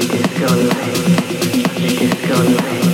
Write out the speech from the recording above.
disco night, the disco night.